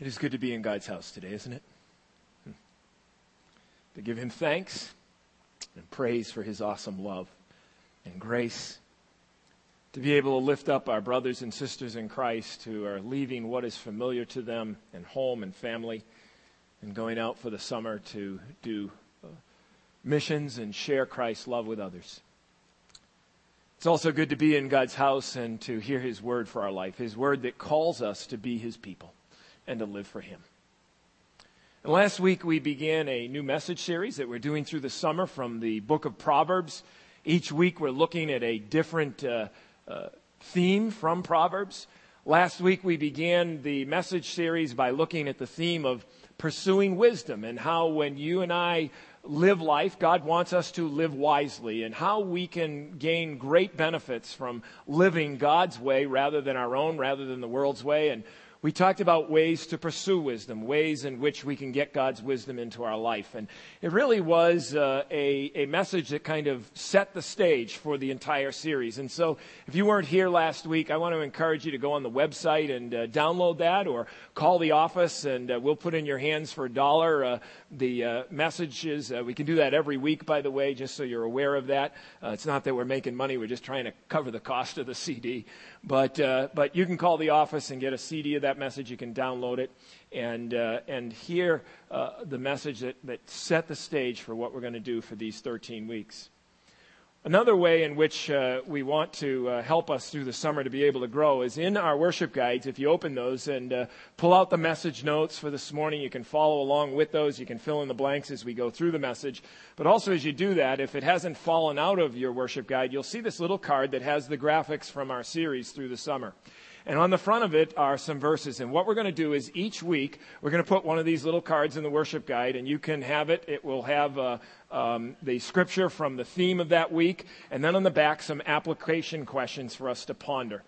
It is good to be in God's house today, isn't it? Hmm. To give Him thanks and praise for His awesome love and grace. To be able to lift up our brothers and sisters in Christ who are leaving what is familiar to them and home and family and going out for the summer to do uh, missions and share Christ's love with others. It's also good to be in God's house and to hear His word for our life, His word that calls us to be His people and to live for Him. And last week we began a new message series that we're doing through the summer from the book of Proverbs. Each week we're looking at a different uh, uh, theme from Proverbs. Last week we began the message series by looking at the theme of pursuing wisdom and how when you and I live life, God wants us to live wisely and how we can gain great benefits from living God's way rather than our own, rather than the world's way. And we talked about ways to pursue wisdom, ways in which we can get God's wisdom into our life. And it really was uh, a, a message that kind of set the stage for the entire series. And so if you weren't here last week, I want to encourage you to go on the website and uh, download that or call the office and uh, we'll put in your hands for a dollar uh, the uh, messages. Uh, we can do that every week, by the way, just so you're aware of that. it's not that we're making money. We're just trying to cover the cost of the CD. But, but you can call the office and get a CD of that message. You can download it and, uh, and hear uh, the message that, that set the stage for what we're going to do for these 13 weeks. Another way in which uh, we want to uh, help us through the summer to be able to grow is in our worship guides. If you open those and uh, pull out the message notes for this morning, you can follow along with those. You can fill in the blanks as we go through the message. But also, as you do that, if it hasn't fallen out of your worship guide, you'll see this little card that has the graphics from our series through the summer. And on the front of it are some verses. And what we're going to do is each week, we're going to put one of these little cards in the worship guide, and you can have it. It will have uh, um, the scripture from the theme of that week, and then on the back, some application questions for us to ponder.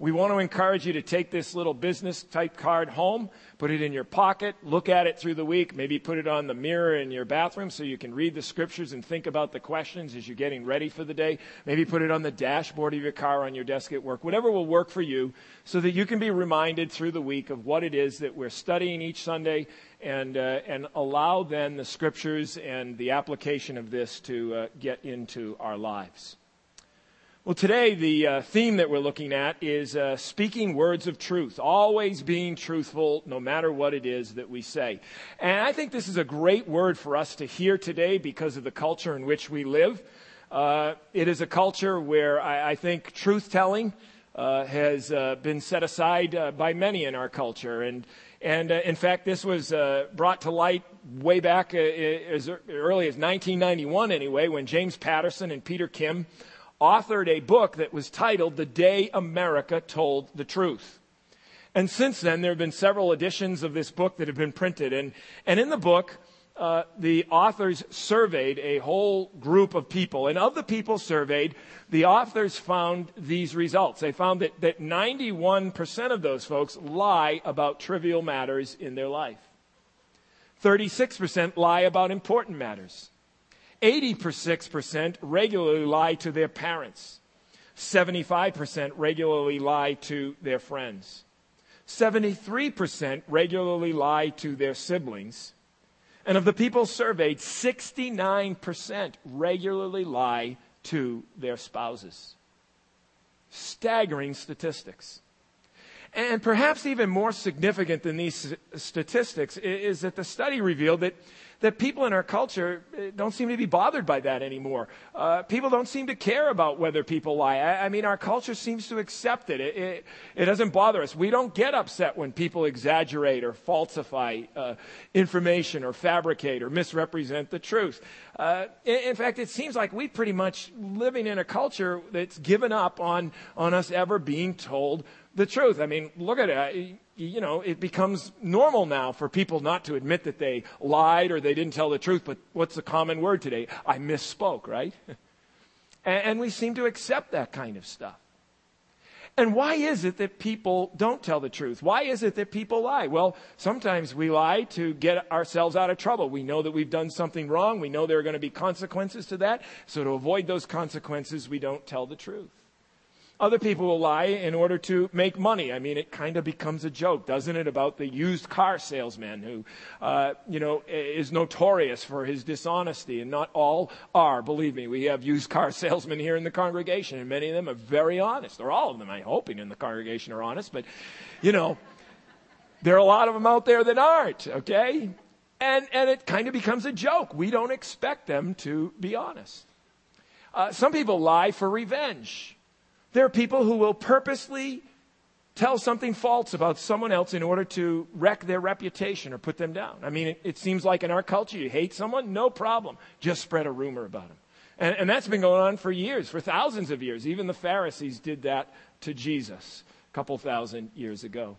We want to encourage you to take this little business type card home, put it in your pocket, look at it through the week, maybe put it on the mirror in your bathroom so you can read the scriptures and think about the questions as you're getting ready for the day. Maybe put it on the dashboard of your car on your desk at work, whatever will work for you so that you can be reminded through the week of what it is that we're studying each Sunday and, uh, and allow then the scriptures and the application of this to uh, get into our lives. Well, today the uh, theme that we're looking at is uh, speaking words of truth, always being truthful no matter what it is that we say. And I think this is a great word for us to hear today because of the culture in which we live. Uh, it is a culture where I, I think truth telling uh, has uh, been set aside uh, by many in our culture. And, and in fact, this was brought to light way back as early as 1991, anyway, when James Patterson and Peter Kim authored a book that was titled The Day America Told the Truth. And since then, there have been several editions of this book that have been printed. And, and in the book, uh, the authors surveyed a whole group of people. And of the people surveyed, the authors found these results. They found that, that 91% of those folks lie about trivial matters in their life. 36% lie about important matters. 86% regularly lie to their parents. 75% regularly lie to their friends. 73% regularly lie to their siblings. And of the people surveyed, 69% regularly lie to their spouses. Staggering statistics. And perhaps even more significant than these statistics is that the study revealed that that people in our culture eh, don't seem to be bothered by that anymore. Uh, people don't seem to care about whether people lie. I, I mean, our culture seems to accept it. It, it. it, doesn't bother us. We don't get upset when people exaggerate or falsify uh, information or fabricate or misrepresent the truth. Uh, in, in, fact, it seems like we're pretty much living in a culture that's given up on, on us ever being told the truth. I mean, look at it you know, it becomes normal now for people not to admit that they lied or they didn't tell the truth. But what's the common word today? I misspoke, right? and, we seem to accept that kind of stuff. And why is it that people don't tell the truth? Why is it that people lie? Well, sometimes we lie to get ourselves out of trouble. We know that we've done something wrong. We know there are going to be consequences to that. So to avoid those consequences, we don't tell the truth. Other people will lie in order to make money. I mean, it kind of becomes a joke, doesn't it, about the used car salesman who, uh, you know, is notorious for his dishonesty, and not all are. Believe me, we have used car salesmen here in the congregation, and many of them are very honest, or all of them, I'm hoping, in the congregation are honest. But, you know, there are a lot of them out there that aren't. Okay, and and it kind of becomes a joke. We don't expect them to be honest. Uh, some people lie for revenge. There are people who will purposely tell something false about someone else in order to wreck their reputation or put them down. I mean, it, it seems like in our culture, you hate someone, no problem. Just spread a rumor about them. And, and that's been going on for years, for thousands of years. Even the Pharisees did that to Jesus a couple thousand years ago.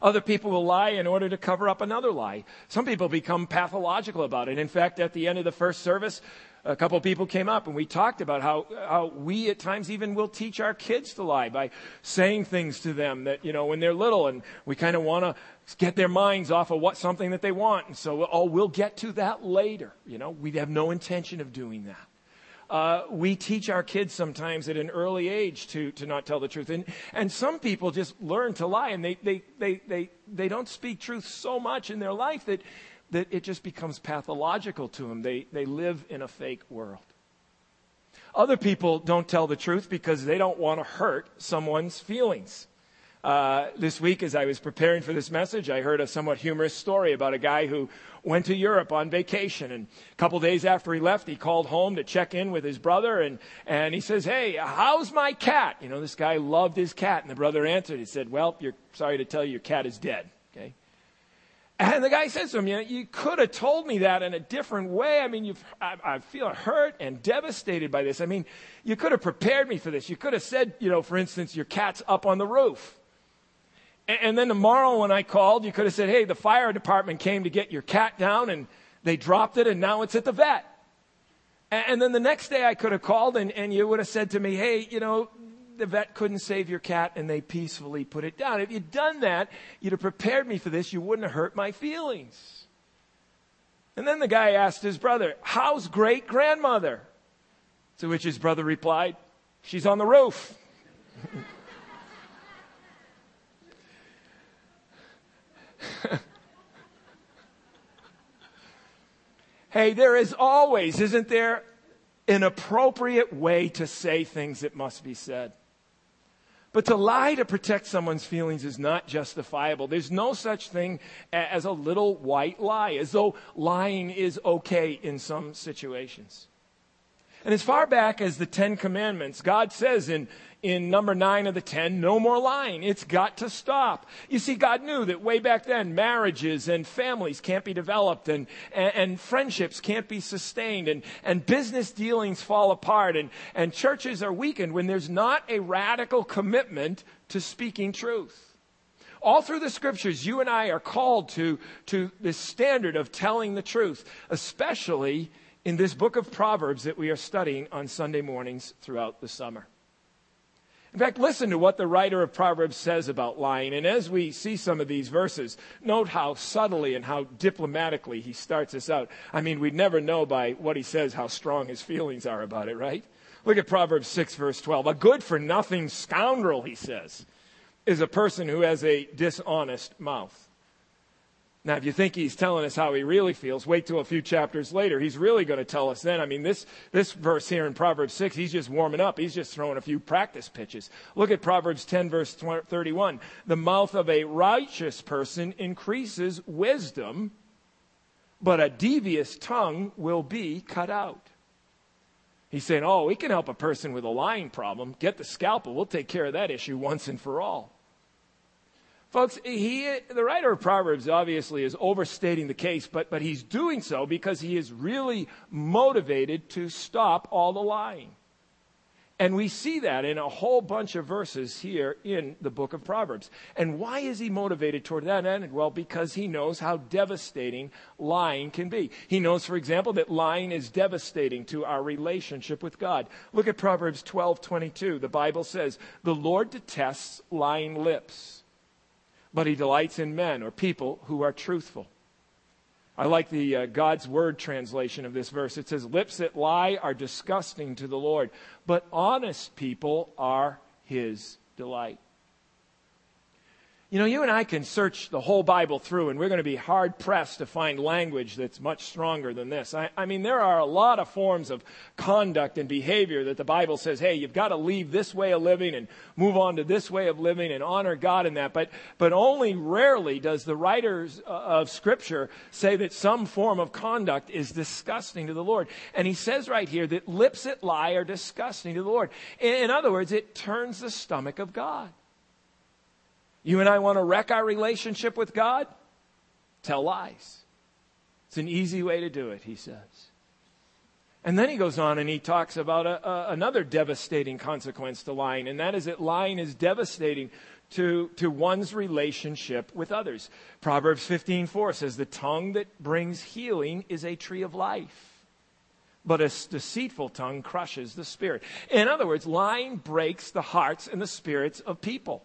Other people will lie in order to cover up another lie. Some people become pathological about it. In fact, at the end of the first service, a couple people came up and we talked about how, how we at times even will teach our kids to lie by saying things to them that, you know, when they're little and we kind of want to get their minds off of what something that they want. And so, oh, we'll get to that later. You know, we have no intention of doing that. Uh, we teach our kids sometimes at an early age to, to not tell the truth. And, and some people just learn to lie and they, they, they, they, they don't speak truth so much in their life that that it just becomes pathological to them. They, they live in a fake world. Other people don't tell the truth because they don't want to hurt someone's feelings. Uh, this week, as I was preparing for this message, I heard a somewhat humorous story about a guy who went to Europe on vacation. And a couple days after he left, he called home to check in with his brother. And, and he says, Hey, how's my cat? You know, this guy loved his cat. And the brother answered, He said, Well, you're sorry to tell you, your cat is dead. Okay. And the guy says to him, you, know, you could have told me that in a different way. I mean, I, I feel hurt and devastated by this. I mean, you could have prepared me for this. You could have said, you know, for instance, your cat's up on the roof. And, and then tomorrow when I called, you could have said, hey, the fire department came to get your cat down and they dropped it and now it's at the vet. And, and then the next day I could have called and, and you would have said to me, hey, you know, the vet couldn't save your cat and they peacefully put it down. If you'd done that, you'd have prepared me for this. You wouldn't have hurt my feelings. And then the guy asked his brother, How's great grandmother? To which his brother replied, She's on the roof. hey, there is always, isn't there, an appropriate way to say things that must be said. But to lie to protect someone's feelings is not justifiable. There's no such thing as a little white lie, as though lying is okay in some situations. And as far back as the Ten Commandments, God says in, in number nine of the ten, no more lying. It's got to stop. You see, God knew that way back then, marriages and families can't be developed and, and, and, friendships can't be sustained and, and business dealings fall apart and, and churches are weakened when there's not a radical commitment to speaking truth. All through the scriptures, you and I are called to, to this standard of telling the truth, especially in this book of Proverbs that we are studying on Sunday mornings throughout the summer. In fact, listen to what the writer of Proverbs says about lying. And as we see some of these verses, note how subtly and how diplomatically he starts us out. I mean, we'd never know by what he says how strong his feelings are about it, right? Look at Proverbs 6, verse 12. A good for nothing scoundrel, he says, is a person who has a dishonest mouth. Now, if you think he's telling us how he really feels, wait till a few chapters later. He's really going to tell us then. I mean, this, this verse here in Proverbs 6, he's just warming up. He's just throwing a few practice pitches. Look at Proverbs 10, verse 31. The mouth of a righteous person increases wisdom, but a devious tongue will be cut out. He's saying, oh, we can help a person with a lying problem. Get the scalpel. We'll take care of that issue once and for all. Folks, he, the writer of Proverbs obviously is overstating the case, but, but he's doing so because he is really motivated to stop all the lying. And we see that in a whole bunch of verses here in the book of Proverbs. And why is he motivated toward that end? Well, because he knows how devastating lying can be. He knows, for example, that lying is devastating to our relationship with God. Look at Proverbs 12, 22. The Bible says, the Lord detests lying lips but he delights in men or people who are truthful. I like the uh, God's Word translation of this verse. It says, Lips that lie are disgusting to the Lord, but honest people are his delight. You know, you and I can search the whole Bible through, and we're going to be hard pressed to find language that's much stronger than this. I, I, mean, there are a lot of forms of conduct and behavior that the Bible says, hey, you've got to leave this way of living and move on to this way of living and honor God in that. But, but only rarely does the writers uh, of Scripture say that some form of conduct is disgusting to the Lord. And he says right here that lips that lie are disgusting to the Lord. In, in other words, it turns the stomach of God. You and I want to wreck our relationship with God? Tell lies. It's an easy way to do it, he says. And then he goes on and he talks about a, a, another devastating consequence to lying, and that is that lying is devastating to, to one's relationship with others. Proverbs 15:4 says, "The tongue that brings healing is a tree of life, but a deceitful tongue crushes the spirit." In other words, lying breaks the hearts and the spirits of people.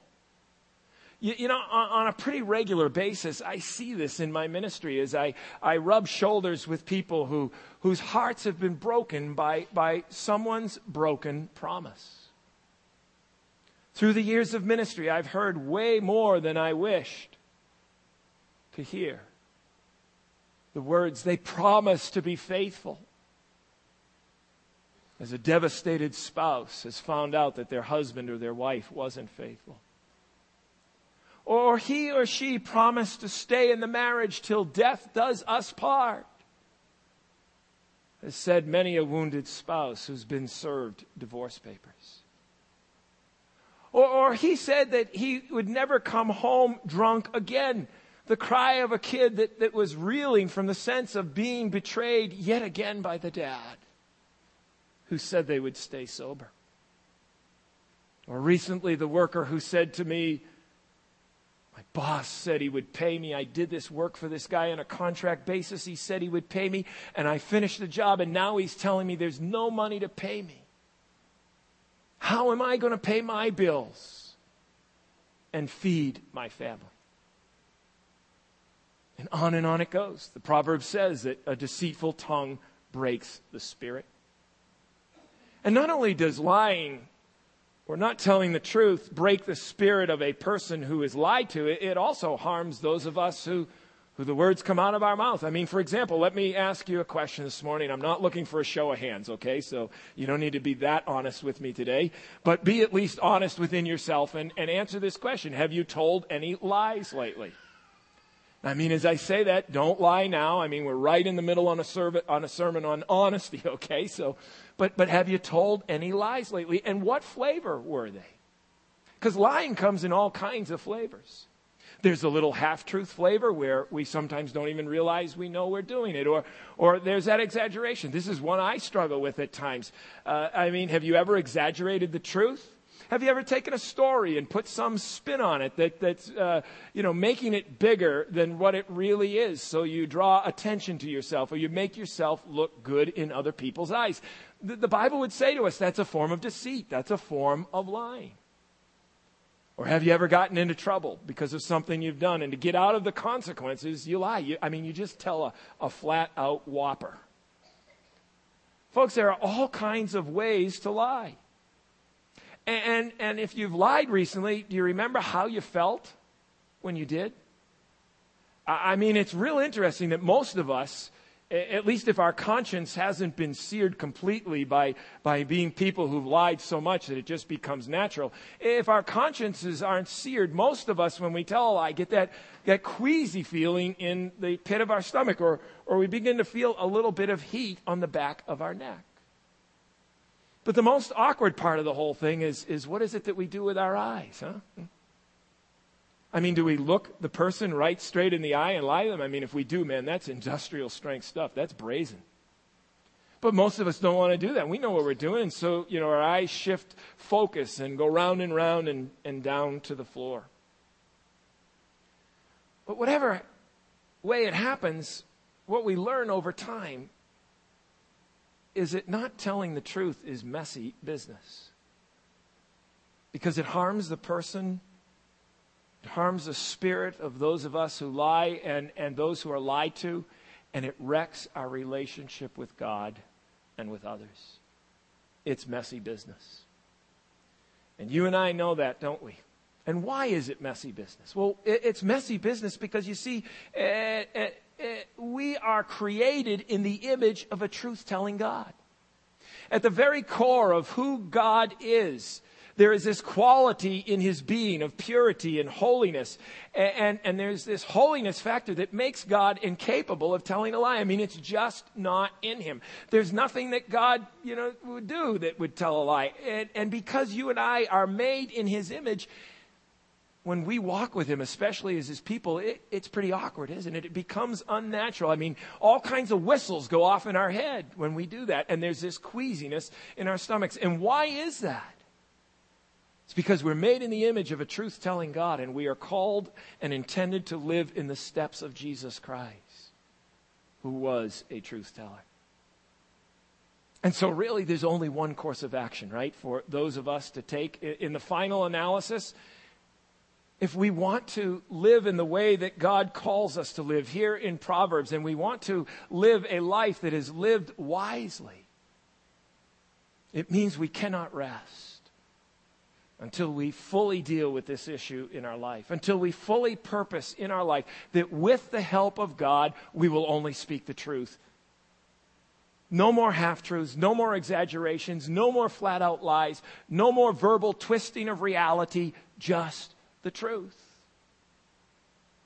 You, you know, on, on, a pretty regular basis, I see this in my ministry as I, I rub shoulders with people who, whose hearts have been broken by, by someone's broken promise. Through the years of ministry, I've heard way more than I wished to hear. The words, they promise to be faithful. As a devastated spouse has found out that their husband or their wife wasn't faithful or he or she promised to stay in the marriage till death does us part. Has said many a wounded spouse who's been served divorce papers. Or, or he said that he would never come home drunk again. The cry of a kid that, that was reeling from the sense of being betrayed yet again by the dad who said they would stay sober. Or recently, the worker who said to me, my boss said he would pay me. I did this work for this guy on a contract basis. He said he would pay me, and I finished the job, and now he's telling me there's no money to pay me. How am I going to pay my bills and feed my family? And on and on it goes. The proverb says that a deceitful tongue breaks the spirit. And not only does lying or not telling the truth break the spirit of a person who is lied to, it, also harms those of us who, who the words come out of our mouth. I mean, for example, let me ask you a question this morning. I'm not looking for a show of hands, okay? So you don't need to be that honest with me today, but be at least honest within yourself and, and answer this question. Have you told any lies lately? I mean, as I say that, don't lie now. I mean, we're right in the middle on a, serv- on a sermon on honesty, okay? So, but, but have you told any lies lately? And what flavor were they? Because lying comes in all kinds of flavors. There's a little half truth flavor where we sometimes don't even realize we know we're doing it. Or, or there's that exaggeration. This is one I struggle with at times. Uh, I mean, have you ever exaggerated the truth? Have you ever taken a story and put some spin on it that, that's, uh, you know, making it bigger than what it really is so you draw attention to yourself or you make yourself look good in other people's eyes? The, the Bible would say to us that's a form of deceit. That's a form of lying. Or have you ever gotten into trouble because of something you've done? And to get out of the consequences, you lie. You, I mean, you just tell a, a flat out whopper. Folks, there are all kinds of ways to lie. And, and if you've lied recently, do you remember how you felt when you did? I mean, it's real interesting that most of us, at least if our conscience hasn't been seared completely by, by being people who've lied so much that it just becomes natural, if our consciences aren't seared, most of us, when we tell a lie, get that, that queasy feeling in the pit of our stomach, or, or we begin to feel a little bit of heat on the back of our neck. But the most awkward part of the whole thing is, is what is it that we do with our eyes, huh? I mean, do we look the person right straight in the eye and lie to them? I mean, if we do, man, that's industrial strength stuff. That's brazen. But most of us don't want to do that. We know what we're doing, and so, you know, our eyes shift focus and go round and round and, and down to the floor. But whatever way it happens, what we learn over time is it not telling the truth is messy business. Because it harms the person, it harms the spirit of those of us who lie and, and those who are lied to, and it wrecks our relationship with God and with others. It's messy business. And you and I know that, don't we? And why is it messy business? Well, it's messy business because you see, uh, uh, Uh, we are created in the image of a truth telling God. At the very core of who God is, there is this quality in his being of purity and holiness. And, and, and, there's this holiness factor that makes God incapable of telling a lie. I mean, it's just not in him. There's nothing that God, you know, would do that would tell a lie. And, and because you and I are made in his image, when we walk with him, especially as his people, it, it's pretty awkward, isn't it? It becomes unnatural. I mean, all kinds of whistles go off in our head when we do that, and there's this queasiness in our stomachs. And why is that? It's because we're made in the image of a truth telling God, and we are called and intended to live in the steps of Jesus Christ, who was a truth teller. And so, really, there's only one course of action, right, for those of us to take. In the final analysis, if we want to live in the way that God calls us to live here in Proverbs, and we want to live a life that is lived wisely, it means we cannot rest until we fully deal with this issue in our life, until we fully purpose in our life that with the help of God, we will only speak the truth. No more half truths, no more exaggerations, no more flat out lies, no more verbal twisting of reality, just the truth.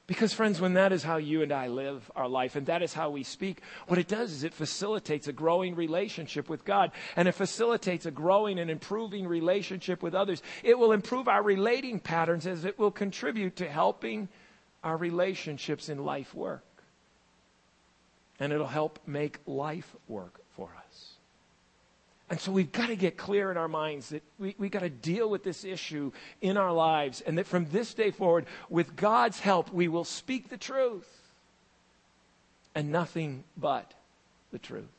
Because, friends, when that is how you and I live our life and that is how we speak, what it does is it facilitates a growing relationship with God and it facilitates a growing and improving relationship with others. It will improve our relating patterns as it will contribute to helping our relationships in life work. And it'll help make life work. And so we've got to get clear in our minds that we, we've got to deal with this issue in our lives, and that from this day forward, with God's help, we will speak the truth and nothing but the truth.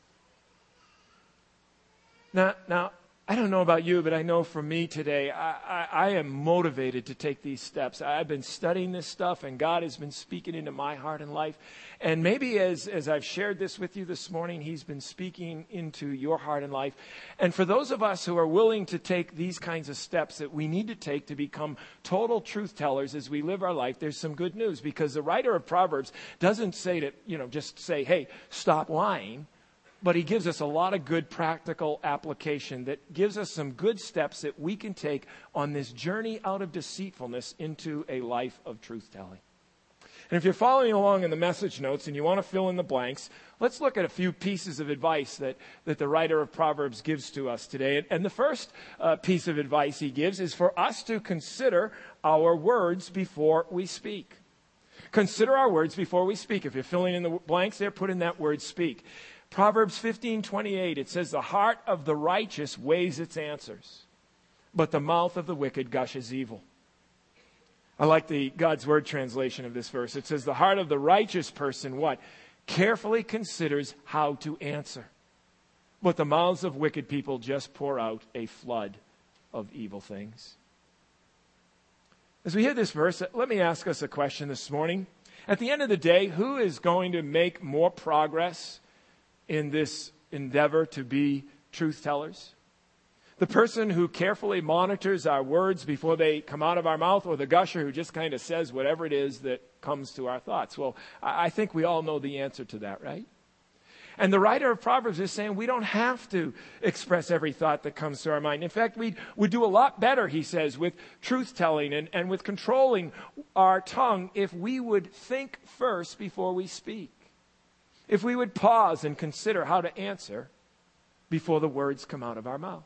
Now, now I don't know about you, but I know for me today, I, I, I, am motivated to take these steps. I've been studying this stuff, and God has been speaking into my heart and life. And maybe as, as I've shared this with you this morning, He's been speaking into your heart and life. And for those of us who are willing to take these kinds of steps that we need to take to become total truth tellers as we live our life, there's some good news because the writer of Proverbs doesn't say to, you know, just say, hey, stop lying but he gives us a lot of good practical application that gives us some good steps that we can take on this journey out of deceitfulness into a life of truth telling. And if you're following along in the message notes and you want to fill in the blanks, let's look at a few pieces of advice that, that the writer of Proverbs gives to us today. And, the first uh, piece of advice he gives is for us to consider our words before we speak. Consider our words before we speak. If you're filling in the blanks there, put in that word speak. Proverbs 15:28 it says the heart of the righteous weighs its answers but the mouth of the wicked gushes evil. I like the God's word translation of this verse. It says the heart of the righteous person what carefully considers how to answer. But the mouths of wicked people just pour out a flood of evil things. As we hear this verse, let me ask us a question this morning. At the end of the day, who is going to make more progress in this endeavor to be truth tellers? The person who carefully monitors our words before they come out of our mouth, or the gusher who just kind of says whatever it is that comes to our thoughts? Well, I think we all know the answer to that, right? And the writer of Proverbs is saying we don't have to express every thought that comes to our mind. In fact, we would do a lot better, he says, with truth telling and, and with controlling our tongue if we would think first before we speak if we would pause and consider how to answer before the words come out of our mouth.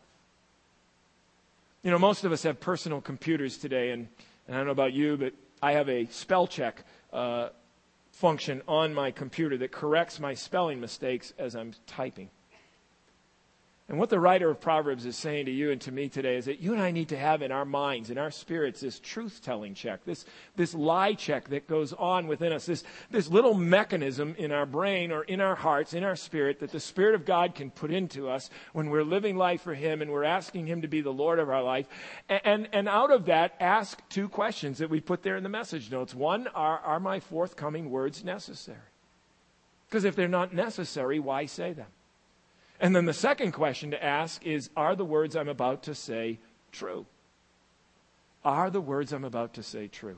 You know, most of us have personal computers today, and, and I don't know about you, but I have a spell check uh, function on my computer that corrects my spelling mistakes as I'm typing. And what the writer of Proverbs is saying to you and to me today is that you and I need to have in our minds, in our spirits, this truth telling check, this, this lie check that goes on within us, this, this little mechanism in our brain or in our hearts, in our spirit, that the Spirit of God can put into us when we're living life for Him and we're asking Him to be the Lord of our life. And, and, and out of that, ask two questions that we put there in the message notes. One, are, are my forthcoming words necessary? Because if they're not necessary, why say them? And then the second question to ask is Are the words I'm about to say true? Are the words I'm about to say true?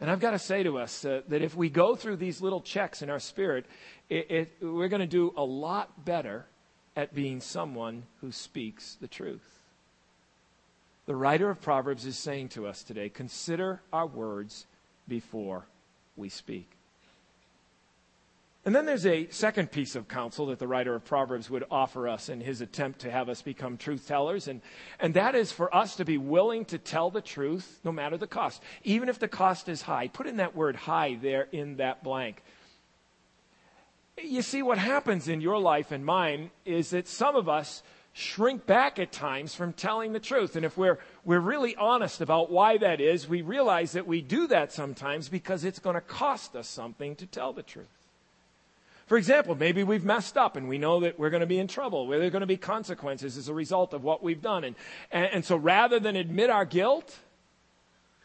And I've got to say to us uh, that if we go through these little checks in our spirit, it, it, we're going to do a lot better at being someone who speaks the truth. The writer of Proverbs is saying to us today consider our words before we speak. And then there's a second piece of counsel that the writer of Proverbs would offer us in his attempt to have us become truth tellers. And, and that is for us to be willing to tell the truth no matter the cost, even if the cost is high. Put in that word high there in that blank. You see, what happens in your life and mine is that some of us shrink back at times from telling the truth. And if we're, we're really honest about why that is, we realize that we do that sometimes because it's going to cost us something to tell the truth. For example, maybe we've messed up and we know that we're going to be in trouble, where there are going to be consequences as a result of what we've done. And, and, and so rather than admit our guilt,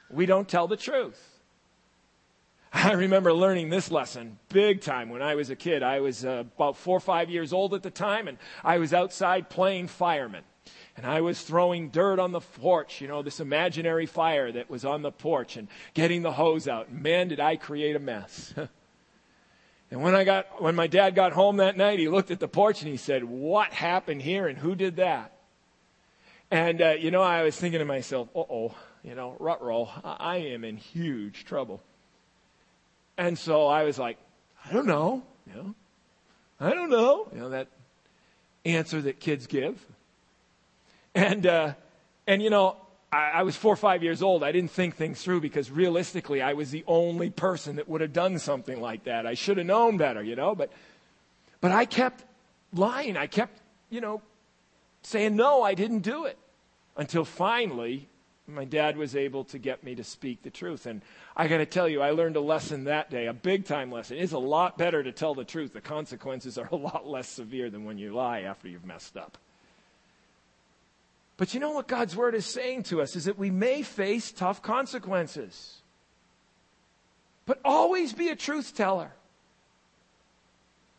we don't tell the truth. I remember learning this lesson big time when I was a kid. I was uh, about four or five years old at the time, and I was outside playing fireman. And I was throwing dirt on the porch, you know, this imaginary fire that was on the porch, and getting the hose out. Man, did I create a mess. And when I got, when my dad got home that night, he looked at the porch and he said, what happened here and who did that? And, uh, you know, I was thinking to myself, uh oh, you know, rut roll, I am in huge trouble. And so I was like, I don't know, you know, I don't know, you know, that answer that kids give. And, uh, and, you know, I, I was four or five years old. I didn't think things through because realistically, I was the only person that would have done something like that. I should have known better, you know, but, but I kept lying. I kept, you know, saying, no, I didn't do it. Until finally, my dad was able to get me to speak the truth. And I got to tell you, I learned a lesson that day, a big time lesson. It's a lot better to tell the truth. The consequences are a lot less severe than when you lie after you've messed up. But you know what God's word is saying to us is that we may face tough consequences. But always be a truth teller.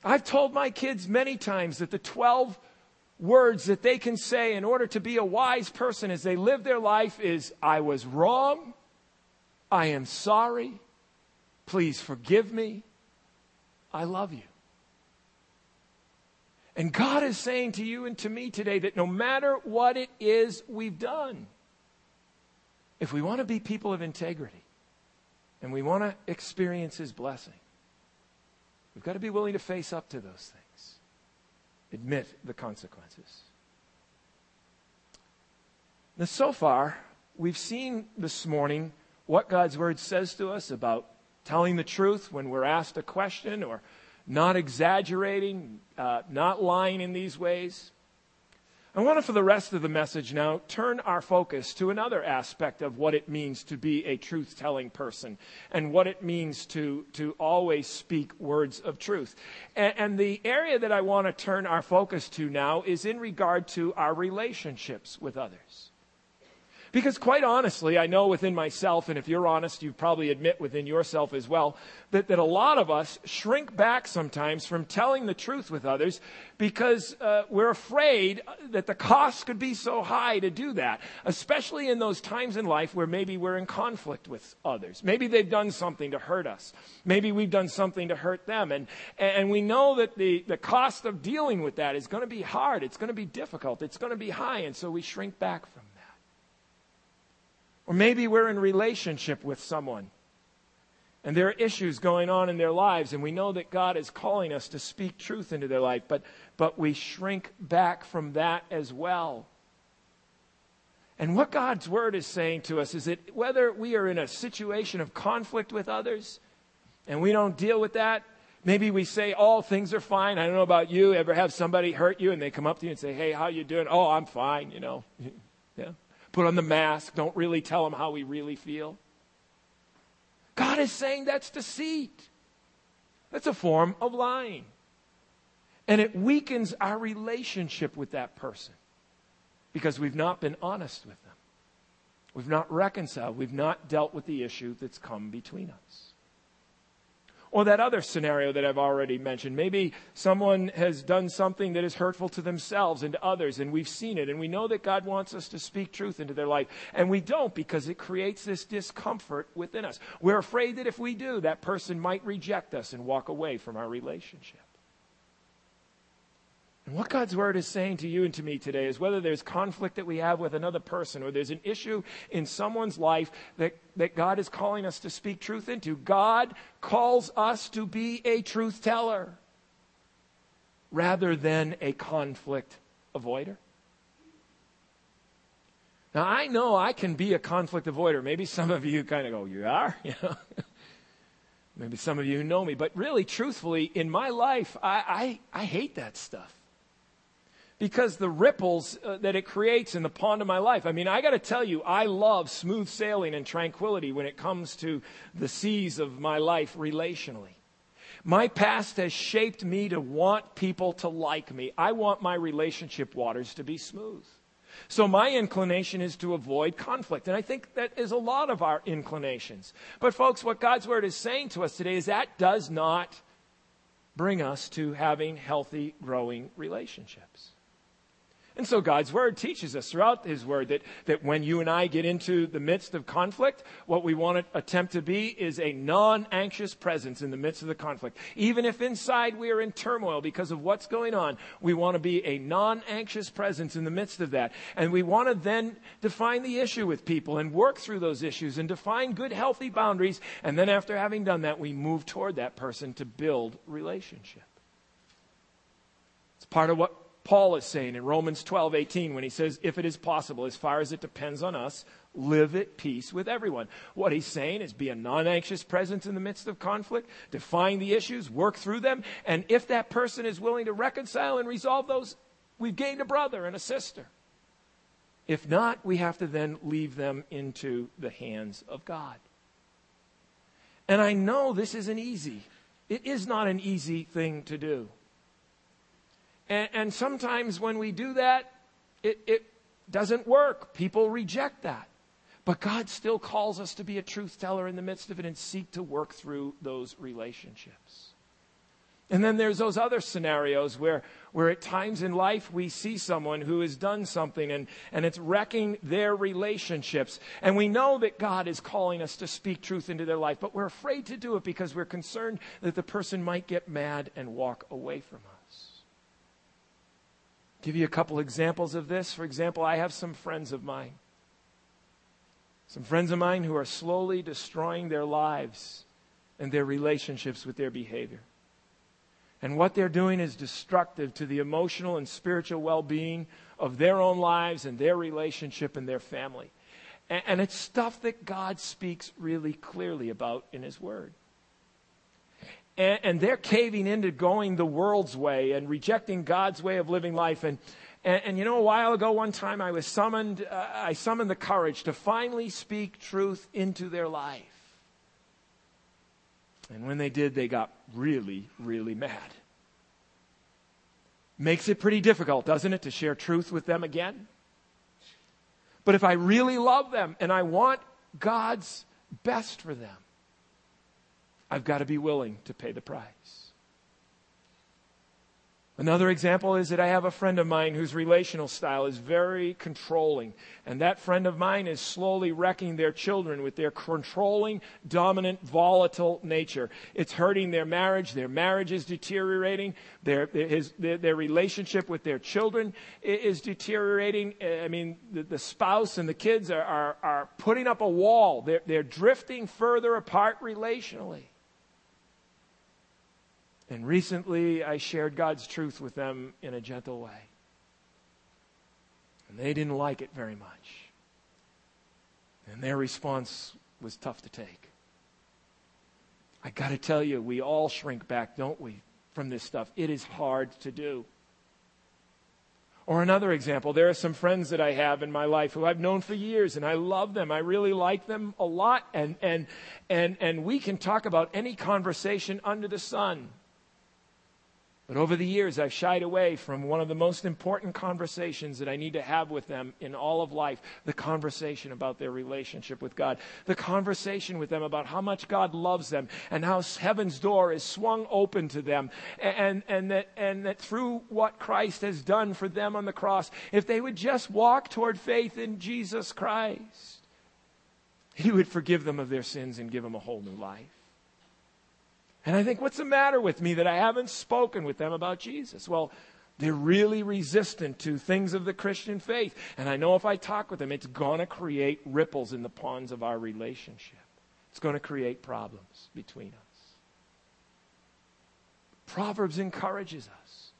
I've told my kids many times that the 12 words that they can say in order to be a wise person as they live their life is I was wrong, I am sorry, please forgive me, I love you. And God is saying to you and to me today that no matter what it is we've done, if we want to be people of integrity and we want to experience His blessing, we've got to be willing to face up to those things, admit the consequences. Now, so far, we've seen this morning what God's Word says to us about telling the truth when we're asked a question or not exaggerating, uh, not lying in these ways. I want to, for the rest of the message now, turn our focus to another aspect of what it means to be a truth telling person and what it means to, to always speak words of truth. And, and the area that I want to turn our focus to now is in regard to our relationships with others. Because quite honestly, I know within myself, and if you're honest, you probably admit within yourself as well, that, that a lot of us shrink back sometimes from telling the truth with others because uh, we're afraid that the cost could be so high to do that, especially in those times in life where maybe we're in conflict with others. Maybe they've done something to hurt us. Maybe we've done something to hurt them. And, and we know that the, the cost of dealing with that is going to be hard. It's going to be difficult. It's going to be high. And so we shrink back from or maybe we're in relationship with someone and there are issues going on in their lives and we know that God is calling us to speak truth into their life, but, but we shrink back from that as well. And what God's word is saying to us is that whether we are in a situation of conflict with others and we don't deal with that, maybe we say all oh, things are fine. I don't know about you. Ever have somebody hurt you and they come up to you and say, "Hey, how you doing?" "Oh, I'm fine," you know. put on the mask, don't really tell them how we really feel. God is saying that's deceit. That's a form of lying. And it weakens our relationship with that person because we've not been honest with them. We've not reconciled. We've not dealt with the issue that's come between us. Or that other scenario that I've already mentioned. Maybe someone has done something that is hurtful to themselves and to others, and we've seen it, and we know that God wants us to speak truth into their life, and we don't because it creates this discomfort within us. We're afraid that if we do, that person might reject us and walk away from our relationship. And what God's word is saying to you and to me today is whether there's conflict that we have with another person or there's an issue in someone's life that, that God is calling us to speak truth into, God calls us to be a truth teller rather than a conflict avoider. Now I know I can be a conflict avoider. Maybe some of you kind of go, you are? You know? Maybe some of you know me, but really, truthfully, in my life, I, I, I hate that stuff because the ripples uh, that it creates in the pond of my life. I mean, I got to tell you, I love smooth sailing and tranquility when it comes to the seas of my life relationally. My past has shaped me to want people to like me. I want my relationship waters to be smooth. So my inclination is to avoid conflict. And I think that is a lot of our inclinations. But folks, what God's word is saying to us today is that does not bring us to having healthy, growing relationships. And so God's Word teaches us throughout His Word that, that when you and I get into the midst of conflict, what we want to attempt to be is a non anxious presence in the midst of the conflict. Even if inside we are in turmoil because of what's going on, we want to be a non anxious presence in the midst of that. And we want to then define the issue with people and work through those issues and define good, healthy boundaries. And then after having done that, we move toward that person to build relationship. It's part of what Paul is saying in Romans 12, 18, when he says, if it is possible, as far as it depends on us, live at peace with everyone. What he's saying is be a non anxious presence in the midst of conflict, define the issues, work through them, and if that person is willing to reconcile and resolve those, we've gained a brother and a sister. If not, we have to then leave them into the hands of God. And I know this isn't easy. It is not an easy thing to do. And, and sometimes when we do that, it, it doesn't work. People reject that. But God still calls us to be a truth teller in the midst of it and seek to work through those relationships. And then there's those other scenarios where, where at times in life we see someone who has done something and, and it's wrecking their relationships. And we know that God is calling us to speak truth into their life, but we're afraid to do it because we're concerned that the person might get mad and walk away from us. Give you a couple examples of this. For example, I have some friends of mine. Some friends of mine who are slowly destroying their lives and their relationships with their behavior. And what they're doing is destructive to the emotional and spiritual well being of their own lives and their relationship and their family. And, and, it's stuff that God speaks really clearly about in His Word and, and, they're caving into going the world's way and rejecting God's way of living life. And, and, and you know, a while ago, one time I was summoned, uh, I summoned the courage to finally speak truth into their life. And when they did, they got really, really mad. Makes it pretty difficult, doesn't it, to share truth with them again? But if I really love them and I want God's best for them, I've got to be willing to pay the price. Another example is that I have a friend of mine whose relational style is very controlling. And that friend of mine is slowly wrecking their children with their controlling, dominant, volatile nature. It's hurting their marriage. Their marriage is deteriorating. Their, his, their, their relationship with their children is deteriorating. I mean, the, the spouse and the kids are, are, are putting up a wall. They're, they're drifting further apart relationally. And recently, I shared God's truth with them in a gentle way. And they didn't like it very much. And their response was tough to take. I got to tell you, we all shrink back, don't we, from this stuff? It is hard to do. Or another example, there are some friends that I have in my life who I've known for years and I love them. I really like them a lot and and and and we can talk about any conversation under the sun. But over the years, I've shied away from one of the most important conversations that I need to have with them in all of life the conversation about their relationship with God, the conversation with them about how much God loves them and how heaven's door is swung open to them, and, and, that, and that through what Christ has done for them on the cross, if they would just walk toward faith in Jesus Christ, He would forgive them of their sins and give them a whole new life. And I think, what's the matter with me that I haven't spoken with them about Jesus? Well, they're really resistant to things of the Christian faith. And I know if I talk with them, it's going to create ripples in the ponds of our relationship. It's going to create problems between us. Proverbs encourages us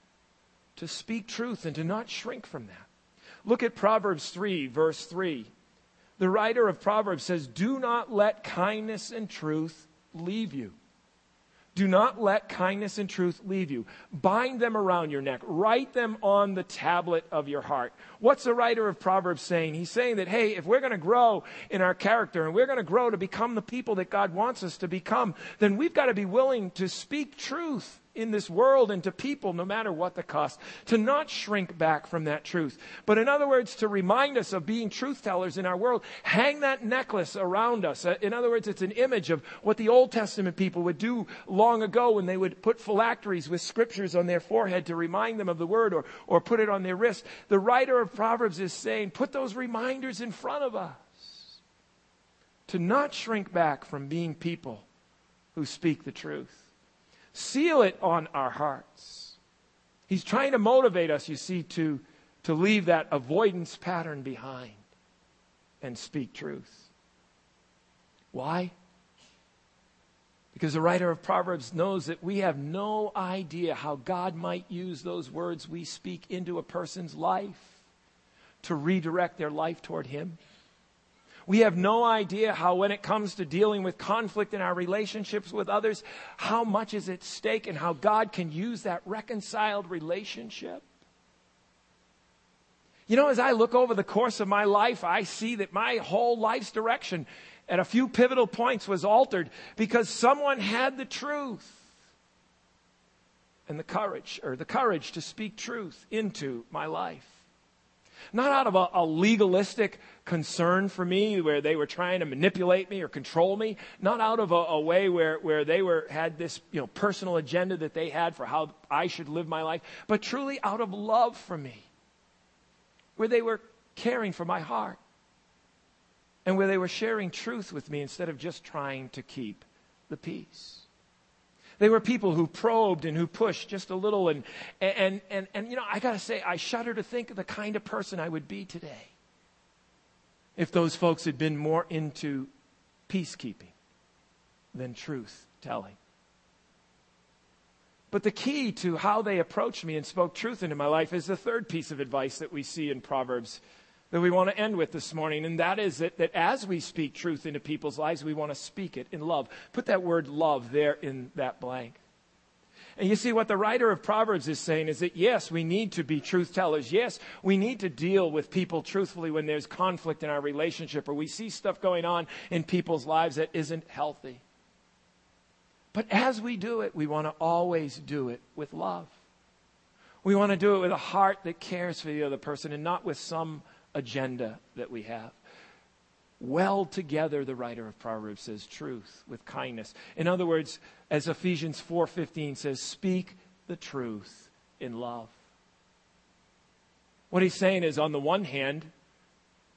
to speak truth and to not shrink from that. Look at Proverbs 3, verse 3. The writer of Proverbs says, Do not let kindness and truth leave you. Do not let kindness and truth leave you. Bind them around your neck. Write them on the tablet of your heart. What's the writer of Proverbs saying? He's saying that, hey, if we're going to grow in our character and we're going to grow to become the people that God wants us to become, then we've got to be willing to speak truth in this world and to people, no matter what the cost, to not shrink back from that truth. But in other words, to remind us of being truth tellers in our world, hang that necklace around us. Uh, in other words, it's an image of what the Old Testament people would do long ago when they would put phylacteries with scriptures on their forehead to remind them of the word or, or put it on their wrist. The writer of Proverbs is saying, put those reminders in front of us to not shrink back from being people who speak the truth. Seal it on our hearts. He's trying to motivate us, you see, to, to leave that avoidance pattern behind and speak truth. Why? Because the writer of Proverbs knows that we have no idea how God might use those words we speak into a person's life to redirect their life toward Him. We have no idea how, when it comes to dealing with conflict in our relationships with others, how much is at stake and how God can use that reconciled relationship. You know, as I look over the course of my life, I see that my whole life's direction at a few pivotal points was altered because someone had the truth and the courage, or the courage to speak truth into my life. Not out of a, a, legalistic concern for me where they were trying to manipulate me or control me. Not out of a, a way where, where they were, had this, you know, personal agenda that they had for how I should live my life, but truly out of love for me. Where they were caring for my heart. And where they were sharing truth with me instead of just trying to keep the peace. They were people who probed and who pushed just a little. And, and, and, and you know, I got to say, I shudder to think of the kind of person I would be today if those folks had been more into peacekeeping than truth telling. But the key to how they approached me and spoke truth into my life is the third piece of advice that we see in Proverbs that we want to end with this morning, and that is that, that as we speak truth into people's lives, we want to speak it in love. Put that word love there in that blank. And you see, what the writer of Proverbs is saying is that yes, we need to be truth tellers. Yes, we need to deal with people truthfully when there's conflict in our relationship or we see stuff going on in people's lives that isn't healthy. But as we do it, we want to always do it with love. We want to do it with a heart that cares for the other person and not with some agenda that we have. Well together, the writer of Proverbs says, truth with kindness. In other words, as Ephesians 4:15 says, speak the truth in love. What he's saying is, on the one hand,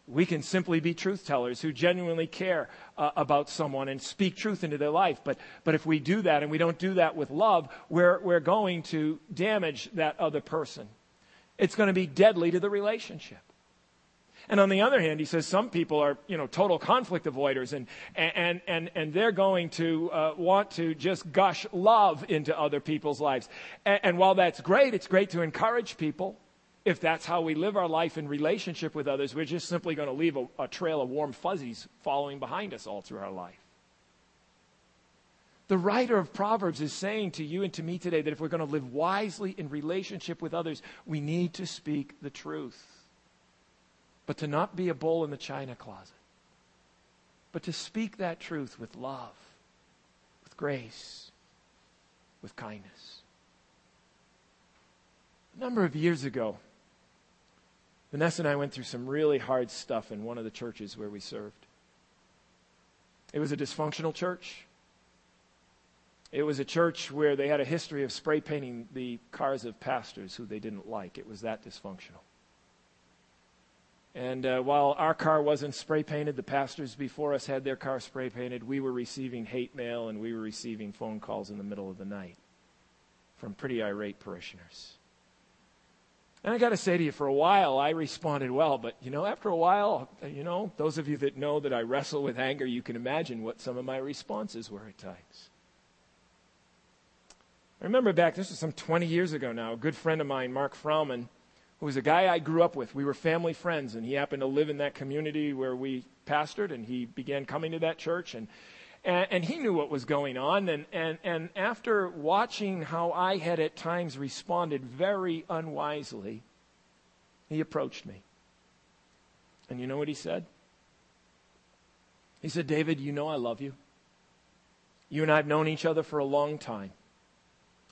we can simply be truth tellers who genuinely care uh, about someone and speak truth into their life. But, but if we do that and we don't do that with love, we're, we're going to damage that other person. It's going to be deadly to the relationship. And on the other hand, he says some people are, you know, total conflict avoiders and, and, and, and they're going to uh, want to just gush love into other people's lives. And, and while that's great, it's great to encourage people. If that's how we live our life in relationship with others, we're just simply going to leave a, a trail of warm fuzzies following behind us all through our life. The writer of Proverbs is saying to you and to me today that if we're going to live wisely in relationship with others, we need to speak the truth but to not be a bull in the china closet, but to speak that truth with love, with grace, with kindness. A number of years ago, Vanessa and I went through some really hard stuff in one of the churches where we served. It was a dysfunctional church. It was a church where they had a history of spray painting the cars of pastors who they didn't like. It was that dysfunctional. And uh, while our car wasn't spray painted, the pastors before us had their car spray painted. We were receiving hate mail and we were receiving phone calls in the middle of the night from pretty irate parishioners. And I got to say to you, for a while I responded well, but you know, after a while, you know, those of you that know that I wrestle with anger, you can imagine what some of my responses were at times. I remember back, this was some 20 years ago now, a good friend of mine, Mark Frauman, who was a guy I grew up with. We were family friends, and he happened to live in that community where we pastored, and he began coming to that church, and, and, and he knew what was going on. And, and, and after watching how I had at times responded very unwisely, he approached me. And you know what he said? He said, David, you know I love you. You and I have known each other for a long time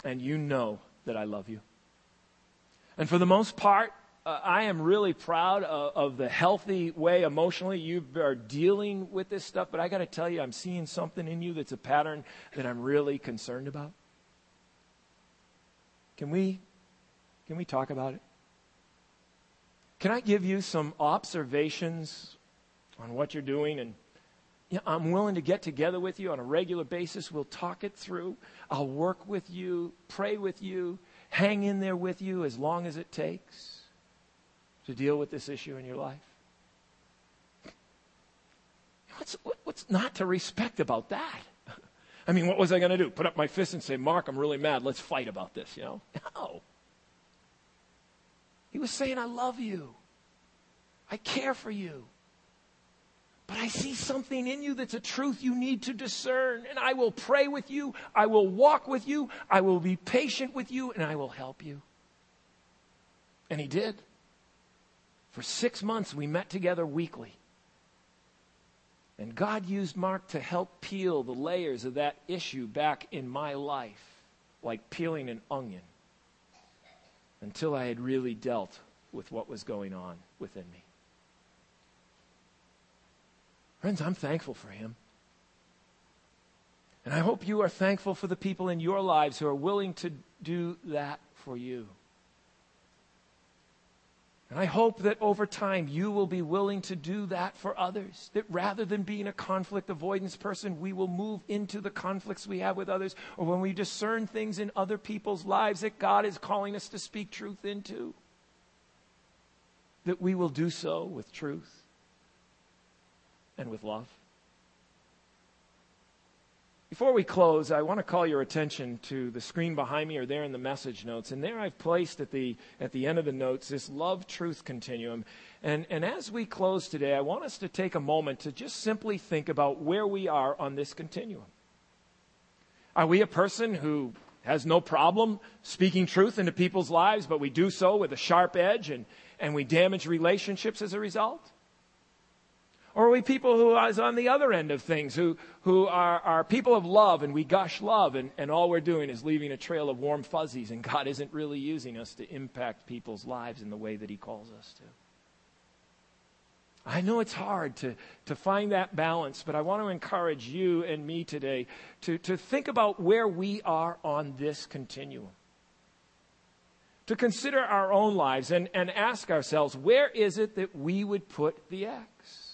and you know that I love you. And for the most part, uh, I am really proud of, of, the healthy way emotionally you are dealing with this stuff, but I got to tell you, I'm seeing something in you that's a pattern that I'm really concerned about. Can we, can we talk about it? Can I give you some observations on what you're doing and you know, I'm willing to get together with you on a regular basis. We'll talk it through. I'll work with you, pray with you, hang in there with you as long as it takes to deal with this issue in your life. What's, what's not to respect about that? I mean, what was I going to do? Put up my fist and say, Mark, I'm really mad. Let's fight about this, you know? No. He was saying, I love you. I care for you. But I see something in you that's a truth you need to discern. And I will pray with you. I will walk with you. I will be patient with you and I will help you. And he did. For six months, we met together weekly. And God used Mark to help peel the layers of that issue back in my life, like peeling an onion, until I had really dealt with what was going on within me. Friends, I'm thankful for him. And I hope you are thankful for the people in your lives who are willing to do that for you. And I hope that over time you will be willing to do that for others. That rather than being a conflict avoidance person, we will move into the conflicts we have with others, or when we discern things in other people's lives that God is calling us to speak truth into, that we will do so with truth and with love. Before we close, I want to call your attention to the screen behind me or there in the message notes. And there I've placed at the, at the end of the notes this love truth continuum. And, and as we close today, I want us to take a moment to just simply think about where we are on this continuum. Are we a person who has no problem speaking truth into people's lives, but we do so with a sharp edge and, and we damage relationships as a result? Or are we people who are on the other end of things, who, who are, are people of love and we gush love and, and all we're doing is leaving a trail of warm fuzzies and God isn't really using us to impact people's lives in the way that He calls us to? I know it's hard to, to find that balance, but I want to encourage you and me today to, to think about where we are on this continuum. To consider our own lives and, and ask ourselves, where is it that we would put the X?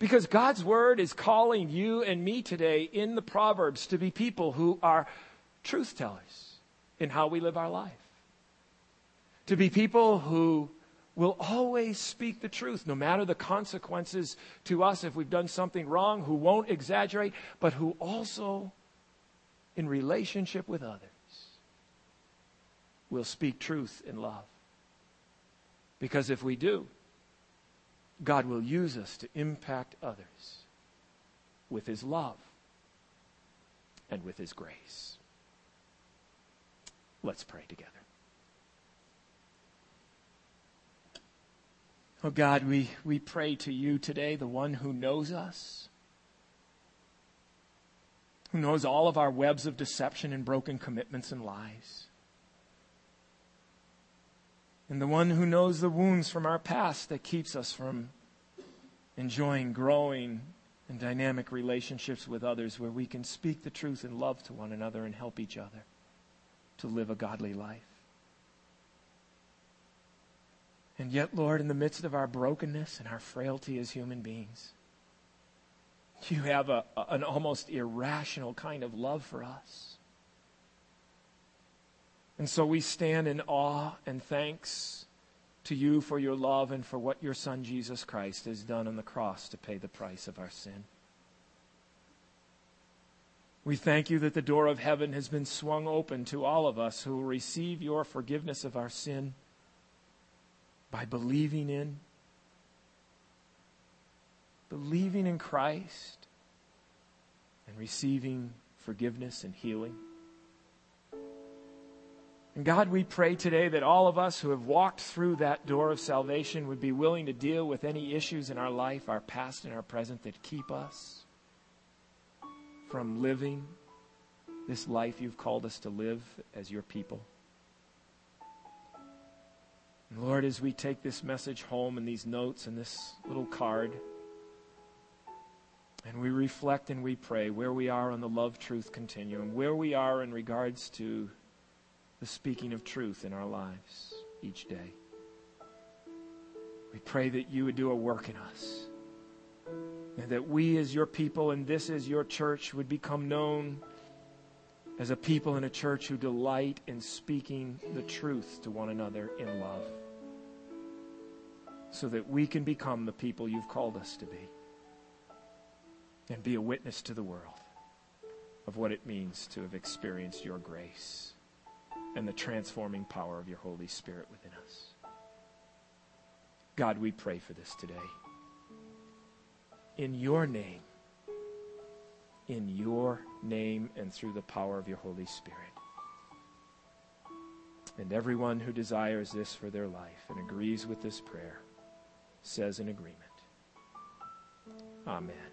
Because God's word is calling you and me today in the Proverbs to be people who are truth tellers in how we live our life. To be people who will always speak the truth, no matter the consequences to us if we've done something wrong, who won't exaggerate, but who also, in relationship with others, will speak truth in love. Because if we do, God will use us to impact others with His love and with His grace. Let's pray together. Oh God, we, we pray to you today, the one who knows us, who knows all of our webs of deception and broken commitments and lies. And the one who knows the wounds from our past that keeps us from enjoying growing and dynamic relationships with others where we can speak the truth in love to one another and help each other to live a godly life. And yet, Lord, in the midst of our brokenness and our frailty as human beings, you have a, an almost irrational kind of love for us. And so we stand in awe and thanks to you for your love and for what your Son Jesus Christ has done on the cross to pay the price of our sin. We thank you that the door of heaven has been swung open to all of us who will receive your forgiveness of our sin by believing in believing in Christ and receiving forgiveness and healing. And God, we pray today that all of us who have walked through that door of salvation would be willing to deal with any issues in our life, our past and our present, that keep us from living this life you've called us to live as your people. And Lord, as we take this message home and these notes and this little card, and we reflect and we pray where we are on the love truth continuum, where we are in regards to the speaking of truth in our lives each day. We pray that you would do a work in us. And that we, as your people, and this as your church, would become known as a people in a church who delight in speaking the truth to one another in love. So that we can become the people you've called us to be. And be a witness to the world of what it means to have experienced your grace and the transforming power of your Holy Spirit within us. God, we pray for this today. In your name, in your name, and through the power of your Holy Spirit. And everyone who desires this for their life and agrees with this prayer says in agreement. Amen.